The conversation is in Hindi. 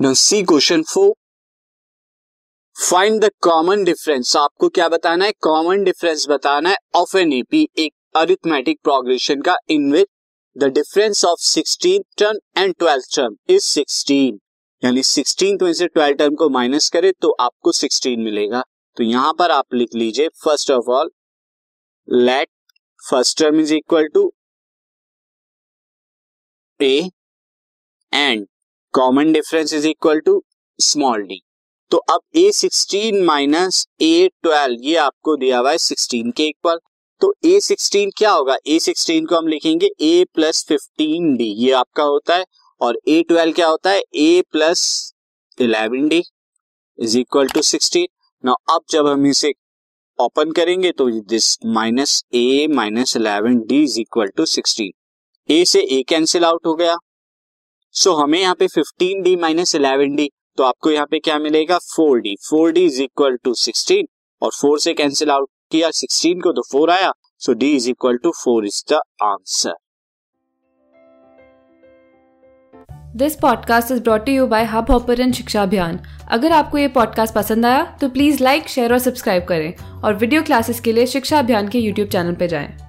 No see question four find the common difference आपको क्या बताना है? कॉमन डिफरेंस बताना है ऑफ़ एन एपी एक अरिथमेटिक प्रोग्रेशन का in which the difference of sixteen term and twelfth term is sixteen यानी सिक्सटीन में से ट्वेल्व टर्म को माइनस करे तो आपको सिक्सटीन मिलेगा। तो यहाँ पर आप लिख लीजिए first of all let first term is equal to a and common difference is equal to small d तो अब a sixteen minus a twelve ये आपको दिया हुआ है सिक्सटीन के इक्वल तो ए सिक्सटीन क्या होगा? ए सिक्सटीन को हम लिखेंगे ए प्लस फिफ्टीन डी ये आपका होता है. और ए ट्वेल्व क्या होता है? A plus eleven d is equal to sixteen ना अब जब हम इसे ओपन करेंगे तो this minus a minus eleven d is equal to sixteen a से ए कैंसिल आउट हो गया. सो so, हमें यहाँ पे fifteen d minus eleven d तो आपको यहाँ पे क्या मिलेगा? Four d four d is equal to sixteen और फोर से कैंसिल आउट किया सिक्सटीन को तो फोर आया so d is equal to four is the answer this podcast is brought you by Hubhopper Shiksha Abhiyan अगर आपको ये पॉडकास्ट पसंद आया तो प्लीज़ लाइक शेयर और सब्सक्राइब करें और वीडियो क्लासेस के लिए शिक्षा अभियान के यूट्यूब चैनल पर जाएँ।